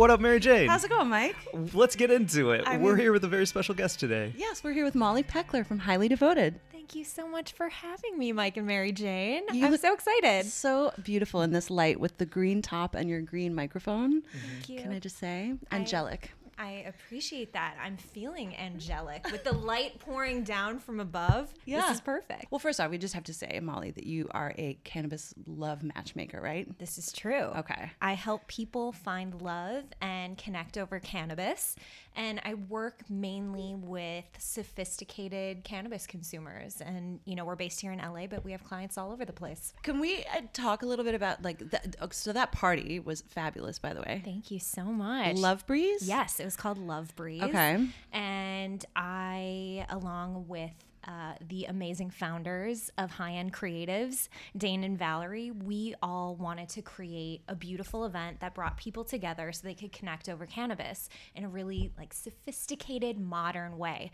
What up, Mary Jane? How's it going, Mike? Let's get into it. I We're mean- here with a very special guest today. Yes, we're here with Molly Peckler from Highly Devoted. Thank you so much for having me, Mike and Mary Jane. You I'm look so excited. So beautiful in this light with the green top and your green microphone. Thank you. Can I just say, angelic. I appreciate that. I'm feeling angelic with the light pouring down from above. Yeah. This is perfect. Well, first off, we just have to say, Molly, that you are a cannabis love matchmaker, right? This is true. Okay. I help people find love and connect over cannabis. And I work mainly with sophisticated cannabis consumers. And, you know, we're based here in LA, but we have clients all over the place. Can we uh, talk a little bit about like that? So that party was fabulous, by the way. Thank you so much. Love Breeze. Yes, it was called Love Breeze. Okay. And I, along with uh, the amazing founders of High End Creatives, Dane and Valerie, we all wanted to create a beautiful event that brought people together so they could connect over cannabis in a really like sophisticated, modern way.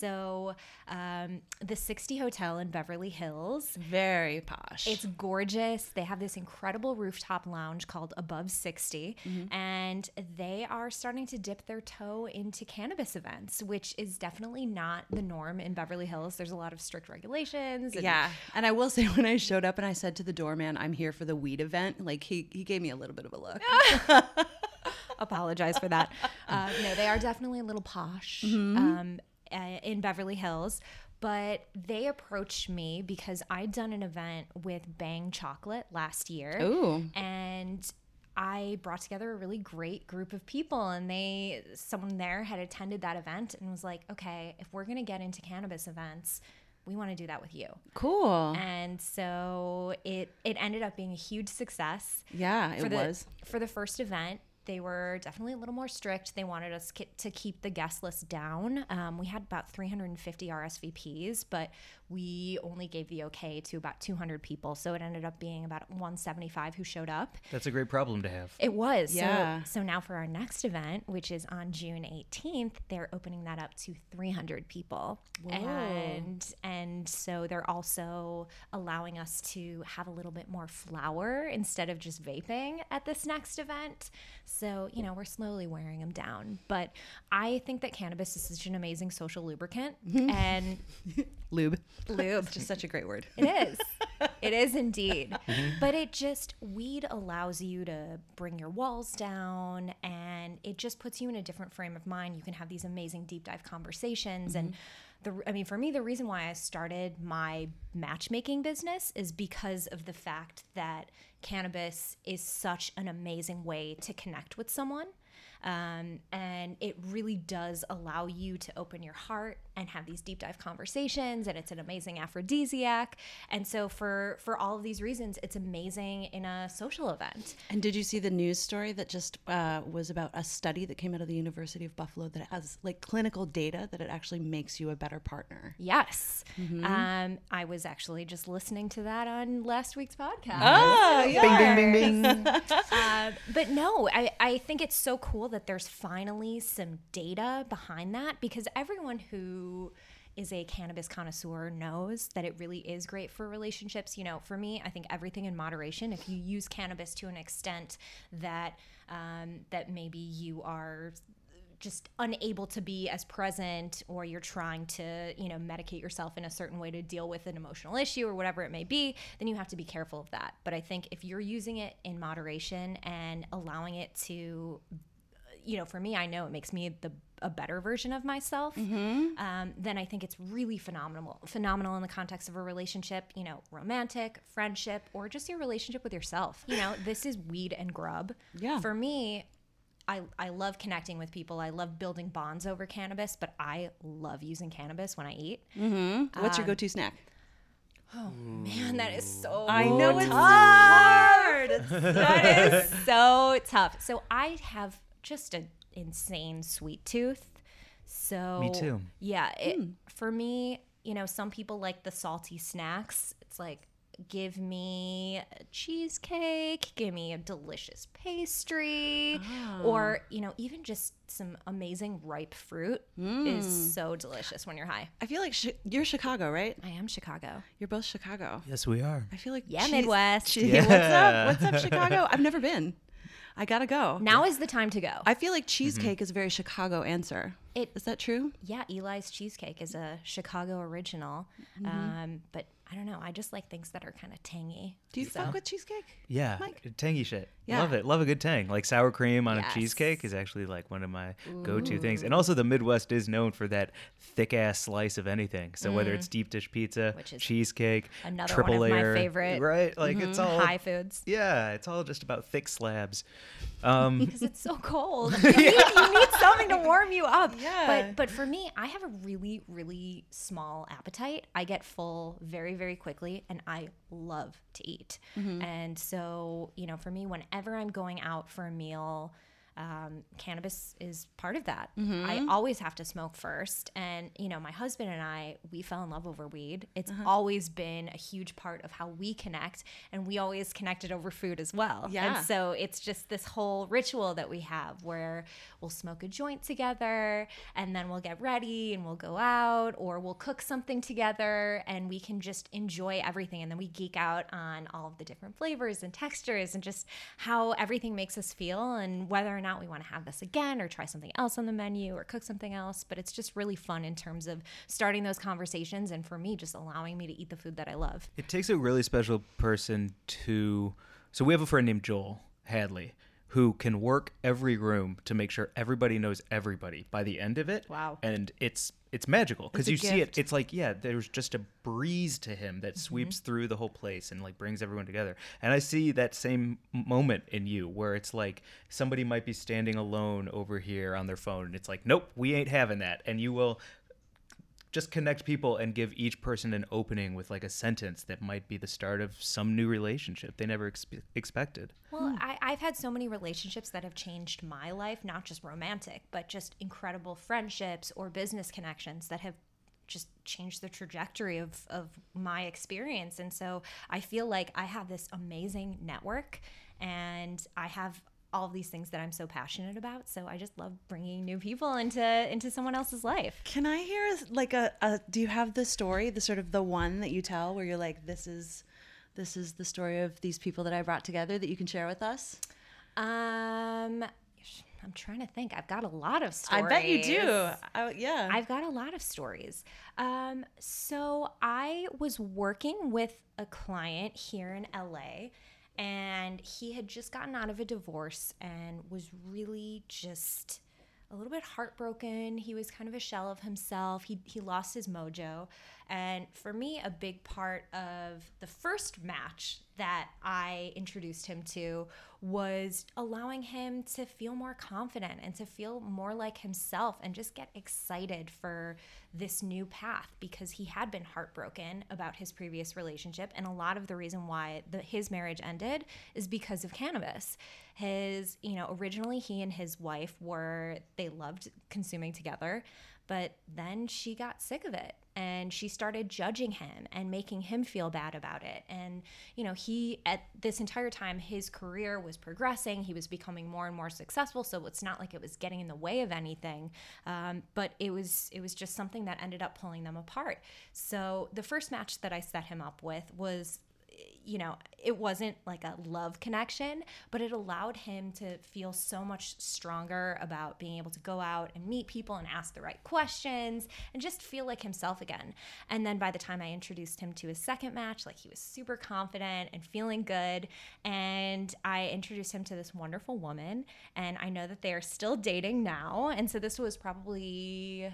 So, um, the 60 Hotel in Beverly Hills. Very posh. It's gorgeous. They have this incredible rooftop lounge called Above 60, and they are starting to dip their toe into cannabis events, which is definitely not the norm in Beverly Hills. There's a lot of strict regulations. and- yeah, and I will say when I showed up and I said to the doorman, "I'm here for the weed event," like he he gave me a little bit of a look. apologize for that. Uh, no, they are definitely a little posh um, uh, in Beverly Hills. But they approached me because I'd done an event with Bang Chocolate last year. Ooh. And I brought together a really great group of people, and they, someone there had attended that event and was like, okay, if we're going to get into cannabis events, we want to do that with you. Cool. And so it it ended up being a huge success Yeah, it the, was. for the first event they were definitely a little more strict they wanted us to keep the guest list down um, we had about 350 rsvps but we only gave the okay to about 200 people. So it ended up being about 175 who showed up. That's a great problem to have. it was. Yeah. so, so now for our next event which is on june 18th they're opening that up to 300 people. And and so they're also allowing us to have a little bit more flower instead of just vaping at this next event. So you know we're slowly wearing them down. But i think that cannabis is such an amazing social lubricant. And Lube. Lube Just such a great word. it is. It is indeed. But it just, weed allows you to bring your walls down and it just puts you in a different frame of mind. You can have these amazing deep dive conversations. And the, I mean, for me, the reason why I started my matchmaking business is because of the fact that cannabis is such an amazing way to connect with someone. Um, and it really does allow you to open your heart and have these deep dive conversations and it's an amazing aphrodisiac. And so for for all of these reasons it's amazing in a social event. And did you see the news story that just uh, was about a study that came out of the University of Buffalo that has like clinical data that it actually makes you a better partner? yes. Um, i was actually just listening to that on last week's podcast. Oh, Bing, bing, bing, bing. uh, but no, I, I think it's so cool that there's finally some data behind that because everyone who is a cannabis connoisseur knows that it really is great for relationships. You know, for me, I think everything in moderation. If you use cannabis to an extent that um, that maybe you are just unable to be as present or you're trying to you know medicate yourself in a certain way to deal with an emotional issue or whatever it may be then you have to be careful of that but i think if you're using it in moderation and allowing it to you know for me i know it makes me the a better version of myself um, then i think it's really phenomenal phenomenal in the context of a relationship you know romantic friendship or just your relationship with yourself you know this is weed and grub Yeah. for me I, I love connecting with people. I love building bonds over cannabis, but I love using cannabis when I eat. Mm-hmm. What's your go-to snack? Oh man, that is so I know it's hard. that is so tough. So I have just an insane sweet tooth. So Me too. Yeah, it, hmm. for me, you know, some people like the salty snacks. It's like, give me a cheesecake, give me a delicious pastry, ah. or, you know, even just some amazing ripe fruit hmm. is so delicious when you're high. I feel like chi- you're Chicago, right? I am Chicago. You're both Chicago. Yes, we are. I feel like Yeah, cheese- Midwest. che- Yeah. What's up? What's up, Chicago? I've never been. I gotta go. Now is the time to go. I feel like mm-hmm. cheesecake is a very Chicago answer. It- is that true? yeah, Eli's Cheesecake is a Chicago original. Mm-hmm. Um, but I don't know. I just like things that are kind of tangy. Do you So- fuck with cheesecake? Yeah, Mike? tangy shit. Yeah. Love it. Love a good tang. Like sour cream on Yes. a cheesecake is actually like one of my go-to things. And also the Midwest is known for that thick ass slice of anything. So whether it's deep dish pizza, Which is cheesecake, another triple one of my favorite, right? Like it's all High foods. Yeah, it's all just about thick slabs. Um, because it's so cold. You need, you need something to warm you up. Yeah. But but for me, I have a really really small appetite. I get full very very quickly, and I love to eat. Mm-hmm. And so you know, for me, whenever I'm going out for a meal. Um, cannabis is part of that. I always have to smoke first. And, you know, my husband and I, we fell in love over weed. It's always been a huge part of how we connect. And we always connected over food as well. Yeah. And so it's just this whole ritual that we have where we'll smoke a joint together and then we'll get ready and we'll go out or we'll cook something together and we can just enjoy everything. And then we geek out on all of the different flavors and textures and just how everything makes us feel and whether or we want to have this again or try something else on the menu or cook something else. But it's just really fun in terms of starting those conversations and for me, just allowing me to eat the food that I love. It takes a really special person to. So we have a friend named Joel Hadley who can work every room to make sure everybody knows everybody by the end of it. Wow. And it's it's magical because you see it. It's like yeah, there's just a breeze to him that sweeps through the whole place and like brings everyone together. And I see that same moment in you where it's like somebody might be standing alone over here on their phone and it's like nope, we ain't having that. And you will just connect people and give each person an opening with like a sentence that might be the start of some new relationship they never expe expected. Well, hmm. I, I've had so many relationships that have changed my life, not just romantic, but just incredible friendships or business connections that have just changed the trajectory of, of my experience. And so I feel like I have this amazing network and I have all of these things that I'm so passionate about. So I just love bringing new people into into someone else's life. Can I hear like a, a do you have the story, the sort of the one that you tell where you're like, this is this is the story of these people that I brought together that you can share with us? Um I'm trying to think. I've got a lot of stories. I bet you do. I, yeah. I've got a lot of stories. Um, so I was working with a client here in LA, and he had just gotten out of a divorce and was really just a little bit heartbroken. He was kind of a shell of himself. He he lost his mojo. And for me, a big part of the first match that I introduced him to was allowing him to feel more confident and to feel more like himself and just get excited for this new path because he had been heartbroken about his previous relationship. And a lot of the reason why the, his marriage ended is because of cannabis. His you know originally he and his wife were they loved consuming together but then she got sick of it and she started judging him and making him feel bad about it. And, you know, he, at this entire time, his career was progressing. He was becoming more and more successful. So it's not like it was getting in the way of anything. Um, but it was, it was just something that ended up pulling them apart. So the first match that I set him up with was you know, it wasn't like a love connection, but it allowed him to feel so much stronger about being able to go out and meet people and ask the right questions and just feel like himself again. And then by the time I introduced him to his second match, like he was super confident and feeling good. And I introduced him to this wonderful woman. And I know that they are still dating now. And so this was probably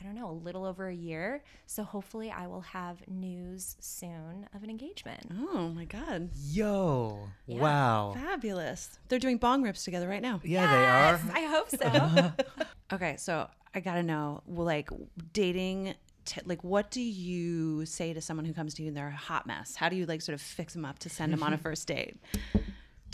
I don't know, a little over a year. So hopefully I will have news soon of an engagement. oh my god. Yo, Yeah. wow. Fabulous. They're doing bong rips together right now. Yeah, they are. I hope so. Okay, so I gotta know, like dating. T- like, what do you say to someone who comes to you and they're a hot mess? How do you like sort of fix them up to send them on a first date?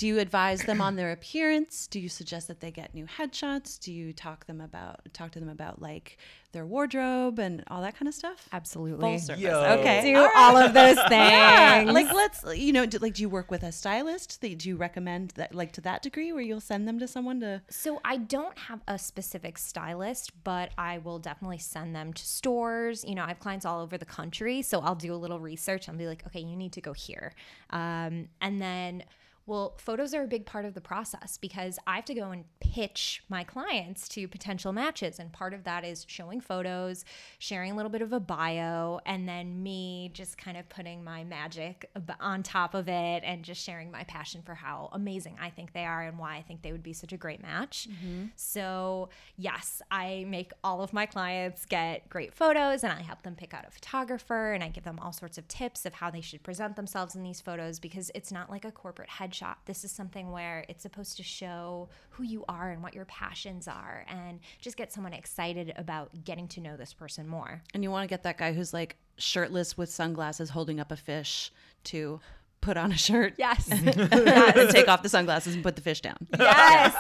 Do you advise them on their appearance? Do you suggest that they get new headshots? Do you talk them about talk to them about like their wardrobe and all that kind of stuff? Absolutely. Full service. Yo. Okay. Do all right. all of those things. Yeah, like let's you know do, like do you work with a stylist? Do you recommend that like to that degree where you'll send them to someone to So I don't have a specific stylist, but I will definitely send them to stores. You know, I have clients all over the country, so I'll do a little research and be like, okay, you need to go here, um, and then. Well, photos are a big part of the process because I have to go and pitch my clients to potential matches. And part of that is showing photos, sharing a little bit of a bio, and then me just kind of putting my magic on top of it and just sharing my passion for how amazing I think they are and why I think they would be such a great match. Mm-hmm. So, yes, I make all of my clients get great photos and I help them pick out a photographer and I give them all sorts of tips of how they should present themselves in these photos because it's not like a corporate headshot. This is something where it's supposed to show who you are and what your passions are and just get someone excited about getting to know this person more. and you want to get that guy who's like shirtless with sunglasses holding up a fish to put on a shirt Yes. and take off the sunglasses and put the fish down. yes.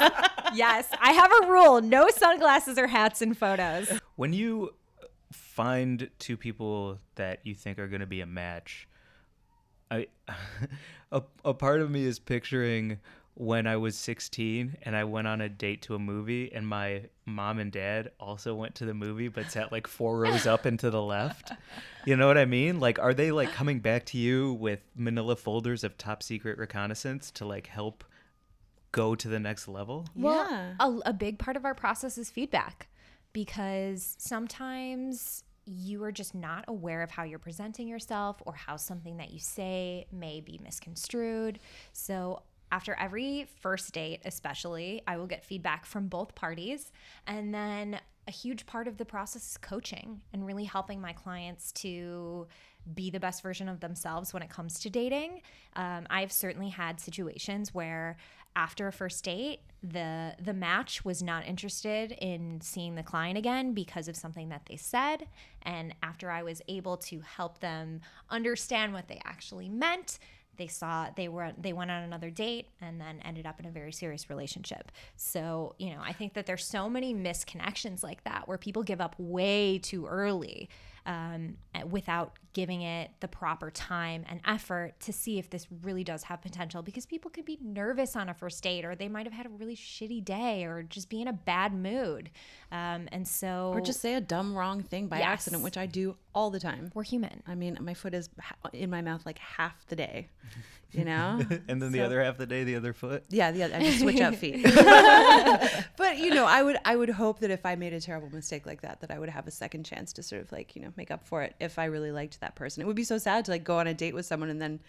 Yes. I have a rule no sunglasses or hats in photos. When you find two people that you think are going to be a match, I a, a part of me is picturing when I was 16 and I went on a date to a movie and my mom and dad also went to the movie but sat like four rows up and to the left. You know what I mean? Like are they like coming back to you with manila folders of top secret reconnaissance to like help go to the next level? Well, Yeah. a, a big part of our process is feedback because sometimes you are just not aware of how you're presenting yourself or how something that you say may be misconstrued. So, after every first date, especially, I will get feedback from both parties. And then a huge part of the process is coaching and really helping my clients to be the best version of themselves when it comes to dating. Um, I've certainly had situations where after a first date, the the match was not interested in seeing the client again because of something that they said, and after I was able to help them understand what they actually meant, they saw they were they went on another date and then ended up in a very serious relationship. So, you know, I think that there's so many misconnections like that where people give up way too early um, without giving it the proper time and effort to see if this really does have potential because people could be nervous on a first date or they might have had a really shitty day or just be in a bad mood. Um, and so Or just say a dumb wrong thing by Yes. accident, which I do all the time. we're human. I mean, my foot is in my mouth like half the day, you know? And then the other half of the day, the other foot. Yeah, yeah, I just switch out feet. but you know, I would I would hope that if I made a terrible mistake like that, that I would have a second chance to sort of like you know make up for it if I really liked that person. It would be so sad to like go on a date with someone and then.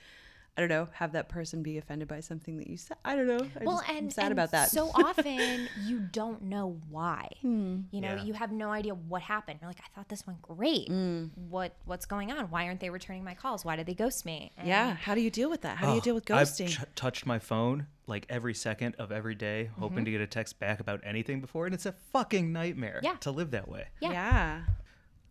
I don't know. Have that person be offended by something that you said. I don't know. I well, just, and I'm sad and about that. So often you don't know why. Hmm. You know, Yeah. you have no idea what happened. You're like, I thought this went great. Hmm. What what's going on? Why aren't they returning my calls? Why did they ghost me? And yeah. How do you deal with that? How do you Oh, deal with ghosting? I've ghosting? ch- touched my phone like every second of every day, Mm-hmm. hoping to get a text back about anything before, and it's a fucking nightmare Yeah. to live that way. Yeah. yeah.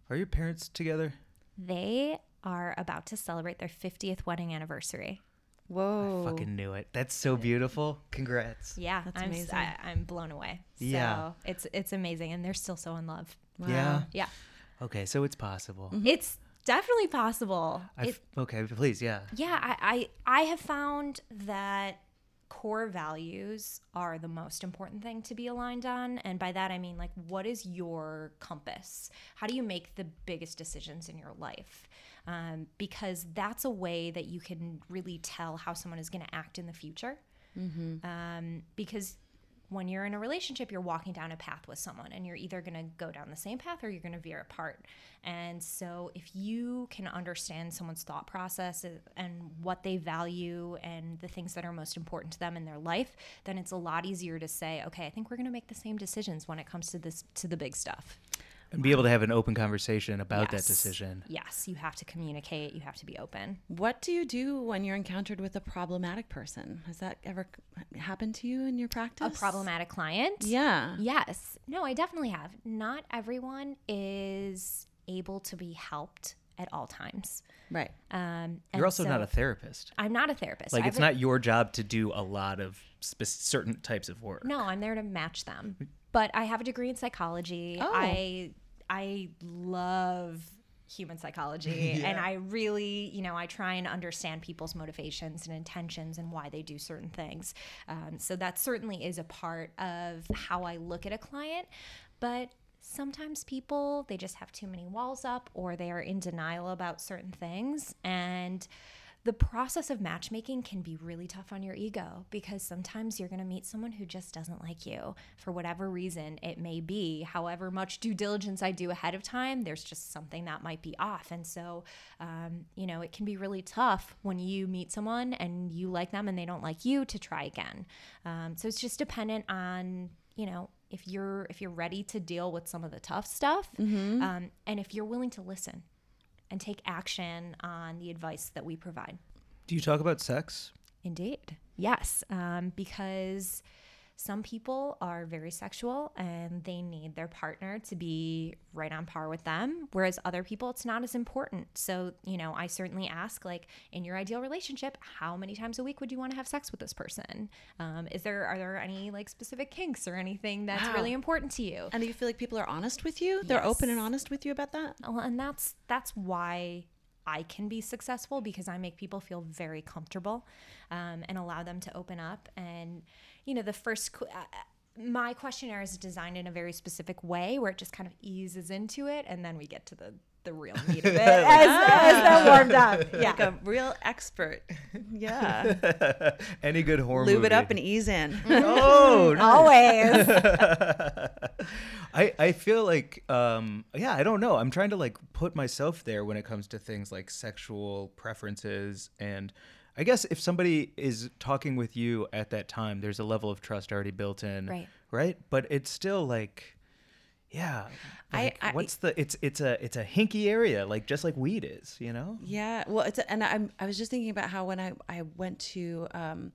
Are your parents together? They are about to celebrate their 50th wedding anniversary. Whoa. I fucking knew it. That's so beautiful. Congrats. Yeah, That's I'm amazing. I, am blown away. So Yeah. it's it's amazing, and they're still so in love. Yeah. Yeah, Okay, so it's possible. Mm-hmm. it's definitely possible. It, okay, please, yeah. yeah, I, I I have found that core values are the most important thing to be aligned on, and by that I mean like, what is your compass? How do you make the biggest decisions in your life? Um, because that's a way that you can really tell how someone is going to act in the future. um, because when you're in a relationship you're walking down a path with someone and you're either going to go down the same path or you're going to veer apart. And so if you can understand someone's thought process and what they value and the things that are most important to them in their life then it's a lot easier to say okay i think we're going to make the same decisions when it comes to this to the big stuff And be able to have an open conversation about Yes. that decision. yes you have to communicate you have to be open What do you do when you're encountered with a problematic person? Has that ever happened to you in your practice? a problematic client Yeah. Yes. No, I definitely have. Not everyone is able to be helped at all times. Right. Um, and You're also not a therapist. I'm not a therapist. Like I it's have a- not your job to do a lot of spe- certain types of work. No, I'm there to match them. But I have a degree in psychology. Oh. I I love human psychology and I really, you know, I try and understand people's motivations and intentions and why they do certain things. Um, so that certainly is a part of how I look at a client. But sometimes people they just have too many walls up or they are in denial about certain things and the process of matchmaking can be really tough on your ego because sometimes you're going to meet someone who just doesn't like you for whatever reason it may be. However much due diligence I do ahead of time, there's just something that might be off. And so, um, you know, it can be really tough when you meet someone and you like them and they don't like you to try again. Um, so it's just dependent on, you know, if you're if you're ready to deal with some of the tough stuff um, and if you're willing to listen and take action on the advice that we provide. Do you talk about sex? Indeed. Yes. Um, because some people are very sexual and they need their partner to be right on par with them, whereas other people, it's not as important. So, you know, I certainly ask, like, in your ideal relationship, how many times a week would you want to have sex with this person? Um, is there, are there any like specific kinks or anything that's Wow. really important to you? And do you feel like people are honest with you? They're open and honest with you about that? Well, and that's that's why I can be successful because I make people feel very comfortable um, and allow them to open up. And you know, the first. qu- Uh, my questionnaire is designed in a very specific way where it just kind of eases into it, and then we get to the the real meat of it as, as they're warmed up. Yeah, Like a real expert. Yeah. Any good horror Lube movie? it up and ease in. oh, always. I, I feel like um yeah I don't know I'm trying to like put myself there when it comes to things like sexual preferences and I guess if somebody is talking with you at that time there's a level of trust already built in Right. right but it's still like yeah I- like, I- what's the it's it's a it's a hinky area like just like weed is you know Yeah, well, it's and I'm I was just thinking about how when I I went to um,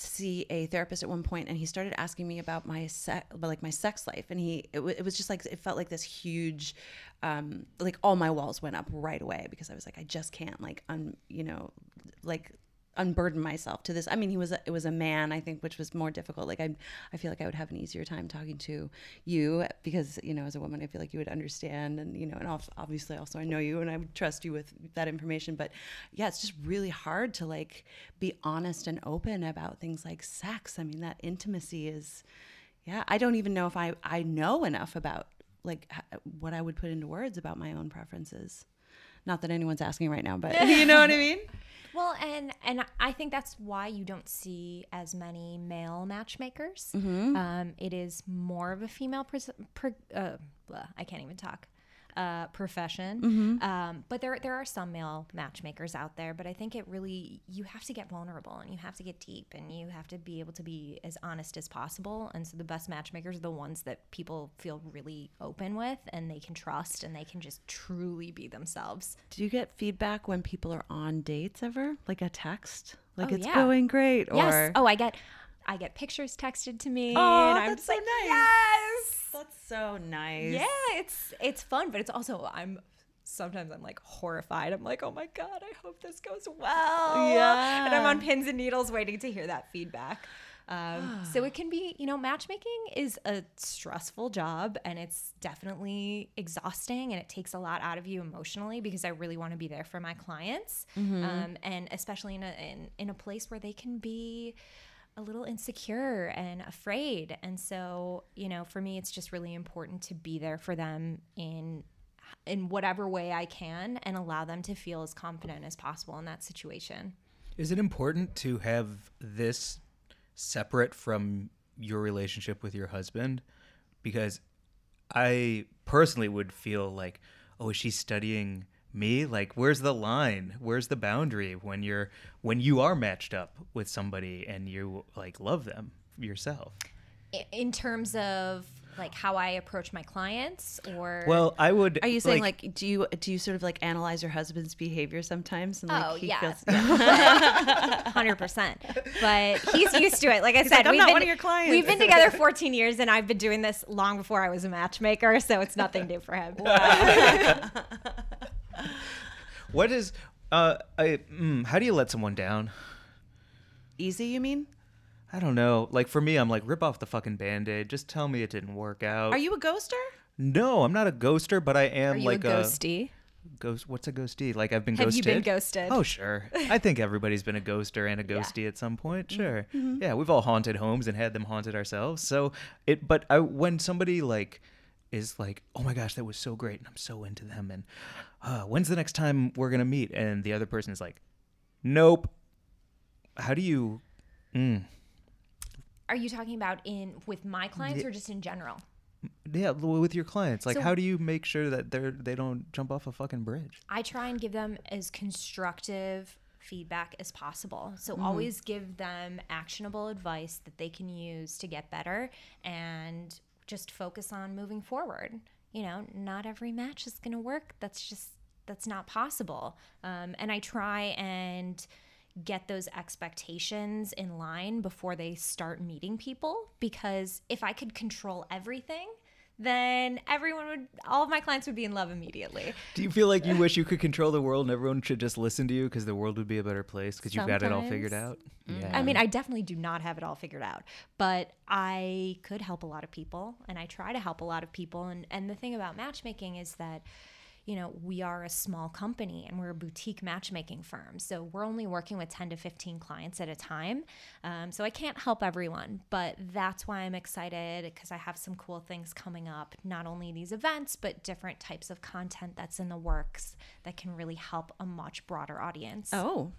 see a therapist at one point, and he started asking me about my sex, like my sex life, and he it, wa- it was just like it felt like this huge, um, like all my walls went up right away because I was like I just can't like un you know like unburden myself to this. I mean, he was a, it was a man, I think, which was more difficult. Like I I feel like I would have an easier time talking to you because you know as a woman I feel like you would understand and you know and obviously also I know you and I would trust you with that information. But yeah, it's just really hard to like be honest and open about things like sex. I mean, that intimacy is yeah. I don't even know if I I know enough about like what I would put into words about my own preferences. Not that anyone's asking right now, but you know what I mean. Well, and and I think that's why you don't see as many male matchmakers. Um, it is more of a female pres- per, uh, blah, I can't even talk. Uh, profession, um, but there there are some male matchmakers out there. But I think it really you have to get vulnerable and you have to get deep and you have to be able to be as honest as possible. And so the best matchmakers are the ones that people feel really open with and they can trust and they can just truly be themselves. Do you get feedback when people are on dates ever? Like a text? Like Oh, it's yeah. going great or Yes. Oh, I get I get pictures texted to me. Oh, and I'm that's so like, nice. Yes. That's so nice. Yeah, it's it's fun, but it's also I'm sometimes I'm like horrified. I'm like, oh my god, I hope this goes well. Yeah. And I'm on pins and needles waiting to hear that feedback. Um, so it can be, you know, matchmaking is a stressful job and it's definitely exhausting and it takes a lot out of you emotionally because I really want to be there for my clients. Um, and especially in a, in, in a place where they can be a little insecure and afraid. And so, you know, for me, it's just really important to be there for them in in whatever way I can and allow them to feel as confident as possible in that situation. Is it important to have this separate from your relationship with your husband? Because I personally would feel like, oh, is she studying me? Like, where's the line? Where's the boundary when you're when you are matched up with somebody and you like love them yourself? In terms of like how I approach my clients or Well, I would. Are you saying like, do you do you sort of like analyze your husband's behavior sometimes? And like Oh, he yeah. feels hundred percent. But he's used to it. Like I said, like, "I'm we've not been, one of your clients." We've been together 14 years, and I've been doing this long before I was a matchmaker, so it's nothing new for him. What is uh I mm, how do you let someone down? Easy, you mean? I don't know. Like for me, I'm like rip off the fucking band-aid. Just tell me it didn't work out. Are you a ghoster? No, I'm not a ghoster, but I am Are you like a ghosty? ghost. What's a ghosty? Like I've been Have ghosted. you been ghosted? Oh sure. I think everybody's been a ghoster and a Yeah. ghosty at some point. Mm-hmm. Sure. Yeah, we've all haunted homes and had them haunted ourselves. So it. But I when somebody like is like, oh my gosh, that was so great, and I'm so into them, and uh, when's the next time we're gonna meet? And the other person is like, nope. How do you? Mm, Are you talking about in with my clients or just in general? yeah, with your clients, like, So- how do you make sure that they're they don't jump off a fucking bridge? I try and give them as constructive feedback as possible. So Mm-hmm. always give them actionable advice that they can use to get better and just focus on moving forward. You know, not every match is going to work. That's just that's not possible. Um, and I try and get those expectations in line before they start meeting people because if I could control everything, then everyone would all of my clients would be in love immediately. Do you feel like you wish you could control the world and everyone should just listen to you because the world would be a better place because you've got it all figured out? Mm-hmm. Yeah. I mean, I definitely do not have it all figured out, but I could help a lot of people and I try to help a lot of people. And, and the thing about matchmaking is that, you know, we are a small company and we're a boutique matchmaking firm. So we're only working with 10 to 15 clients at a time. Um, so I can't help everyone, but that's why I'm excited because I have some cool things coming up. Not only these events, but different types of content that's in the works that can really help a much broader audience. Oh,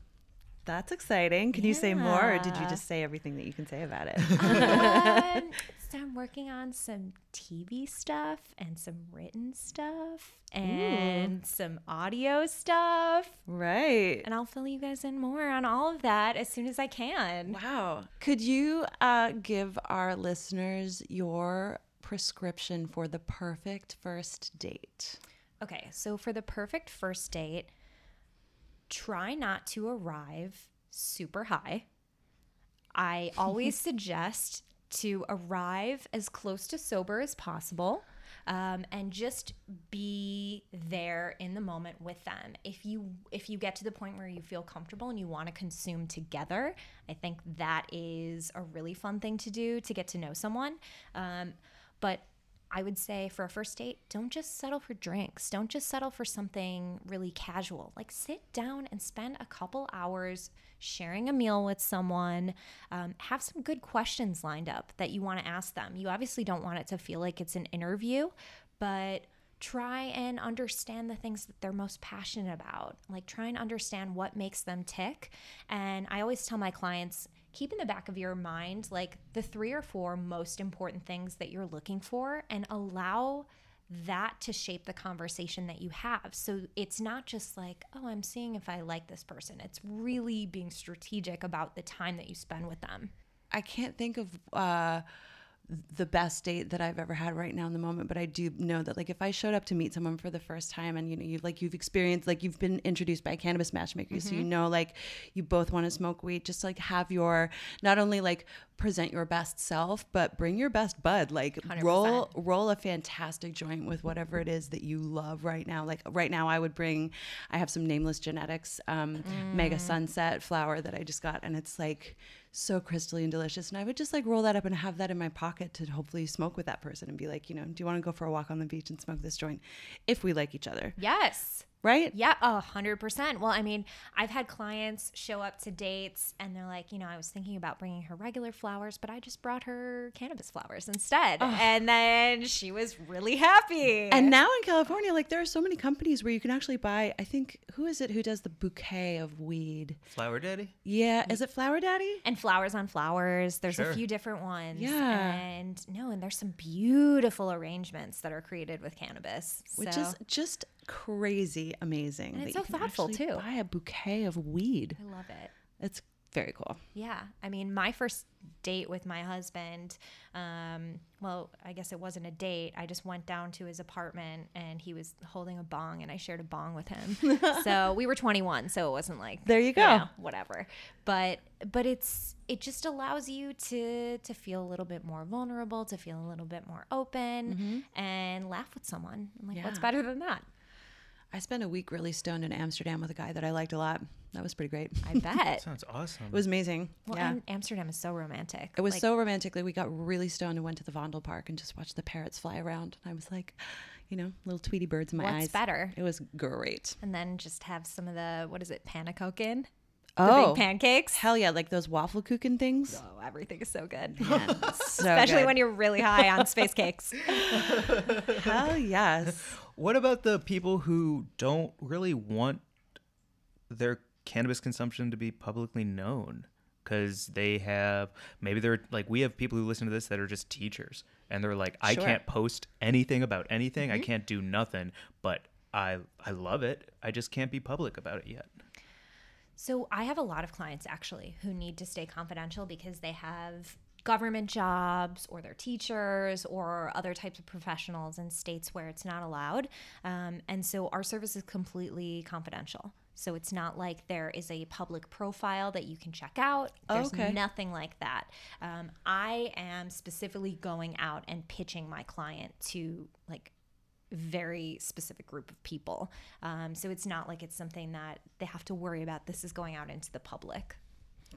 that's exciting. Can you say more, or did you just say everything that you can say about it? um, so I'm working on some TV stuff and some written stuff and some audio stuff. right. And I'll fill you guys in more on all of that as soon as I can. Wow. Could you uh, give our listeners your prescription for the perfect first date? Okay, so for the perfect first date, try not to arrive super high. I always suggest to arrive as close to sober as possible. Um, and just be there in the moment with them. If you if you get to the point where you feel comfortable and you want to consume together, I think that is a really fun thing to do to get to know someone. Um, but I would say for a first date, don't just settle for drinks. Don't just settle for something really casual. Like sit down and spend a couple hours sharing a meal with someone. Um, have some good questions lined up that you want to ask them. You obviously don't want it to feel like it's an interview, but try and understand the things that they're most passionate about. Like try and understand what makes them tick. And I always tell my clients, keep in the back of your mind like the three or four most important things that you're looking for and allow that to shape the conversation that you have. So it's not just like, oh, I'm seeing if I like this person. It's really being strategic about the time that you spend with them. I can't think of uh, the best date that I've ever had right now in the moment, but I do know that like if I showed up to meet someone for the first time and you know you've like you've experienced like you've been introduced by cannabis matchmakers, so you know like you both want to smoke weed, just like have your not only like present your best self, but bring your best bud. Like roll roll a fantastic joint with whatever it is that you love right now. Like right now, I would bring. I have some nameless genetics um, mega sunset flower that I just got, and it's like so crystally and delicious. And I would just like roll that up and have that in my pocket to hopefully smoke with that person and be like, you know, do you want to go for a walk on the beach and smoke this joint if we like each other, Yes. Right? Yeah, a hundred percent. Well, I mean, I've had clients show up to dates and they're like, you know, I was thinking about bringing her regular flowers, but I just brought her cannabis flowers instead, and then she was really happy. And now in California, like there are so many companies where you can actually buy. I think who is it who does the bouquet of weed? Flower Daddy? Yeah, is it Flower Daddy? and flowers on flowers. There's Sure. a few different ones. Yeah. And no, and there's some beautiful arrangements that are created with cannabis. which So is just crazy amazing. And it's so thoughtful, too. Buy a bouquet of weed. I love it. It's very cool. Yeah. I mean, my first date with my husband, um, well, I guess it wasn't a date. I just went down to his apartment and he was holding a bong and I shared a bong with him. so we were 21, so it wasn't like There you go. whatever. But but it's it just allows you to to feel a little bit more vulnerable, to feel a little bit more open and laugh with someone. I'm like, what's better than that? I spent a week really stoned in Amsterdam with a guy that I liked a lot. That was pretty great. I bet. Sounds awesome. It was amazing. well, yeah. and Amsterdam is so romantic. It was Like, so romantic. Like we got really stoned and went to the Vondel Park and just watched the parrots fly around. And I was like, you know, little Tweety birds in my What's eyes. better? It was great. And then just have some of the what is it, panacoken? The Oh, big pancakes. hell yeah! Like those waffle kuchen things. Oh, everything is so good. Man, so Especially good. when you're really high on space cakes. hell yes. What about the people who don't really want their cannabis consumption to be publicly known? Because they have maybe they're like we have people who listen to this that are just teachers and they're like I Sure. can't post anything about anything I mm-hmm. can't do nothing but I I love it I just can't be public about it yet. So I have a lot of clients actually who need to stay confidential because they have government jobs or they're teachers or other types of professionals in states where it's not allowed. Um, and so our service is completely confidential. So it's not like there is a public profile that you can check out. There's Okay. nothing like that. Um, I am specifically going out and pitching my client to like very specific group of people. Um, so it's not like it's something that they have to worry about. This is going out into the public.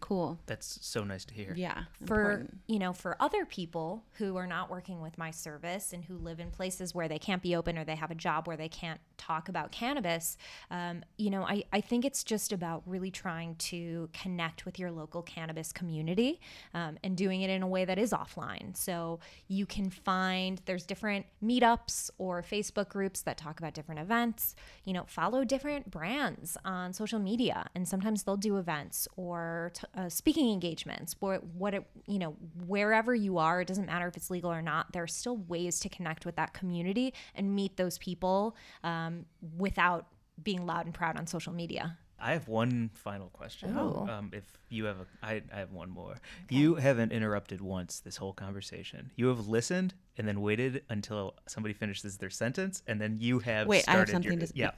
Cool. That's so nice to hear. Yeah. For important. you know, for other people who are not working with my service and who live in places where they can't be open or they have a job where they can't talk about cannabis, um, you know, I, I think it's just about really trying to connect with your local cannabis community um, and doing it in a way that is offline. So you can find there's different meetups or Facebook groups that talk about different events. You know, follow different brands on social media, and sometimes they'll do events or t- uh, speaking engagements. Or what it, you know, wherever you are, it doesn't matter if it's legal or not. There are still ways to connect with that community and meet those people um, without being loud and proud on social media. I have one final question. Oh. Um, if you have a, I, I have one more. You haven't interrupted once this whole conversation. You have listened and then waited until somebody finishes their sentence, and then you have Wait, I have started your- something to- yeah.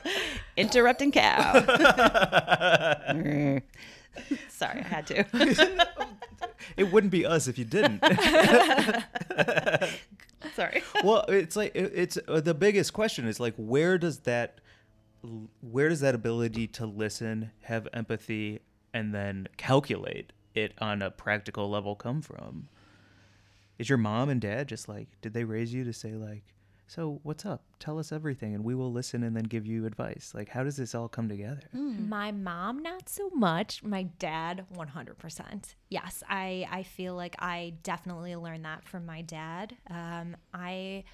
Interrupting cow. Sorry, I had to. it wouldn't be us if you didn't. Sorry. well, it's like it's uh, the biggest question is like where does that where does that ability to listen, have empathy, and then calculate it on a practical level come from? Is your mom and dad just like did they raise you to say like so what's up? Tell us everything and we will listen and then give you advice. Like how does this all come together? My mom, not so much. My dad, 100%. Yes, I, I feel like I definitely learned that from my dad. Um, I,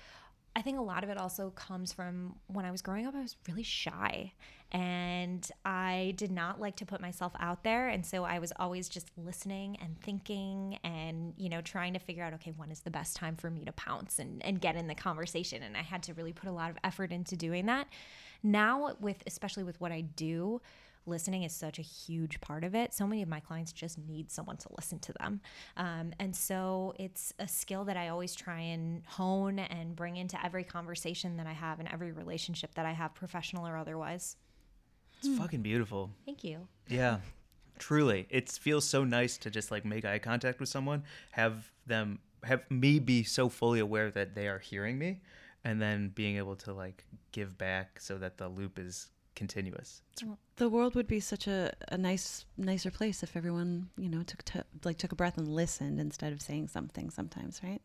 I think a lot of it also comes from when I was growing up, I was really shy and I did not like to put myself out there. And so I was always just listening and thinking and, you know, trying to figure out, okay, when is the best time for me to pounce and, and get in the conversation. And I had to really put a lot of effort into doing that. Now, with especially with what I do, listening is such a huge part of it. So many of my clients just need someone to listen to them. Um, and so it's a skill that I always try and hone and bring into every conversation that I have and every relationship that I have, professional or otherwise. It's fucking beautiful. Thank you. Yeah, truly. It feels so nice to just like make eye contact with someone, have them have me be so fully aware that they are hearing me, and then being able to like give back so that the loop is continuous. It's The world would be such a, a nice nicer place if everyone, you know, took to, like took a breath and listened instead of saying something sometimes, right?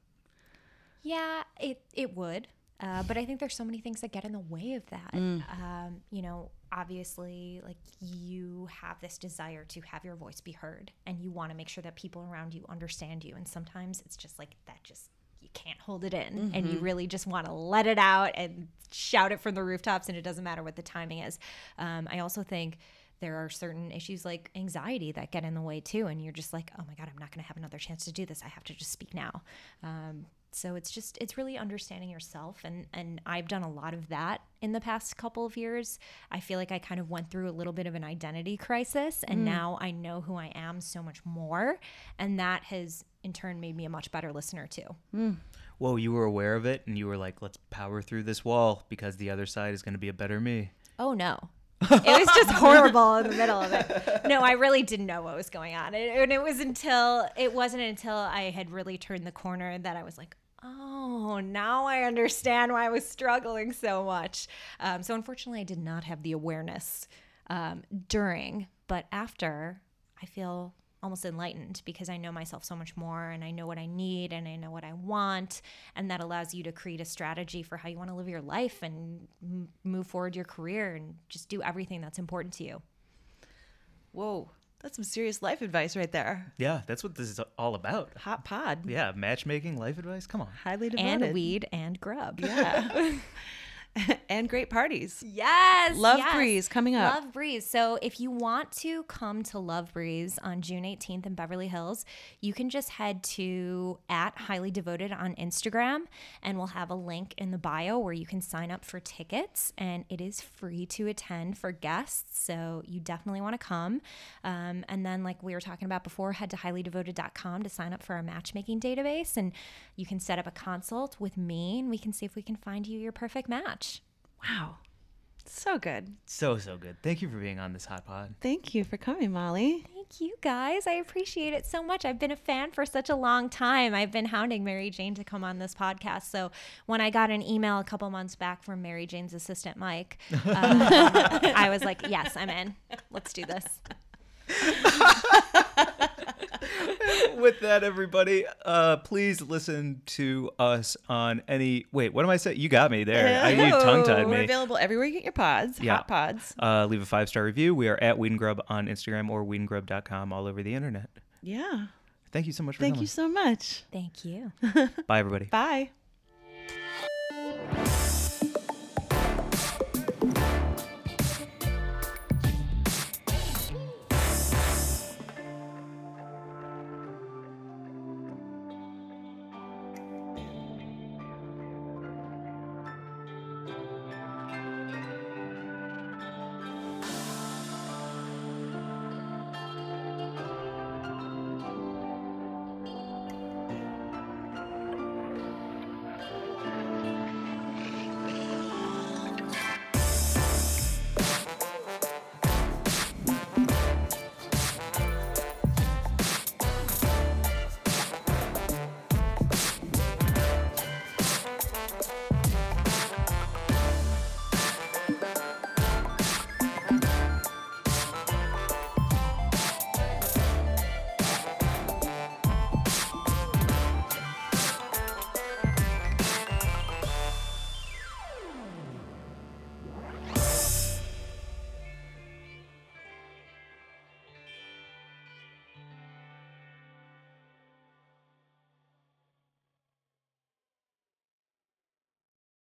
Yeah, it it would. Uh, but I think there's so many things that get in the way of that. Um, you know, obviously, like you have this desire to have your voice be heard, and you want to make sure that people around you understand you. And sometimes it's just like that, just you can't hold it in, and you really just want to let it out and shout it from the rooftops, and it doesn't matter what the timing is. Um, I also think there are certain issues like anxiety that get in the way too and you're just like oh my god i'm not going to have another chance to do this. I have to just speak now. Um, so it's just it's really understanding yourself and and i've done a lot of that in the past couple of years. I feel like i kind of went through a little bit of an identity crisis and now i know who i am so much more and that has in turn made me a much better listener too whoa, you were aware of it, and you were like, let's power through this wall because the other side is going to be a better me. Oh no. it was just horrible in the middle of it. No, I really didn't know what was going on. And and it was until it wasn't until I had really turned the corner that I was like, Oh, now I understand why I was struggling so much. Um, so, unfortunately, I did not have the awareness um, during, but after, I feel almost enlightened because I know myself so much more and I know what I need and I know what I want. And that allows you to create a strategy for how you want to live your life and m- move forward your career and just do everything that's important to you. Whoa, that's some serious life advice right there. Yeah, that's what this is all about. Hot pod. Yeah, matchmaking, life advice. Come on. Highly devoted. And weed and grub. Yeah. and great parties. Yes. Love yes. Breeze coming up. Love Breeze. So if you want to come to Love Breeze on June 18th in Beverly Hills, you can just head to at highly devoted on Instagram and we'll have a link in the bio where you can sign up for tickets and it is free to attend for guests. So you definitely want to come. Um, and then like we were talking about before, head to highlydevoted.com to sign up for our matchmaking database and you can set up a consult with me and we can see if we can find you your perfect match. Wow. So good. So, so good. Thank you for being on this hot pod. Thank you for coming, Molly. Thank you guys. I appreciate it so much. I've been a fan for such a long time. I've been hounding Mary Jane to come on this podcast. So when I got an email a couple months back from Mary Jane's assistant, Mike, um, I was like, yes, I'm in. Let's do this. With that, everybody, uh, please listen to us on any. Wait, what am I saying? You got me there. I, you tongue tied We're me. available everywhere you get your pods. Yeah. Hot pods. Uh, leave a five star review. We are at Weed and Grub on Instagram or weedandgrub.com all over the internet. Yeah. Thank you so much for Thank coming. you so much. Thank you. Bye, everybody. Bye.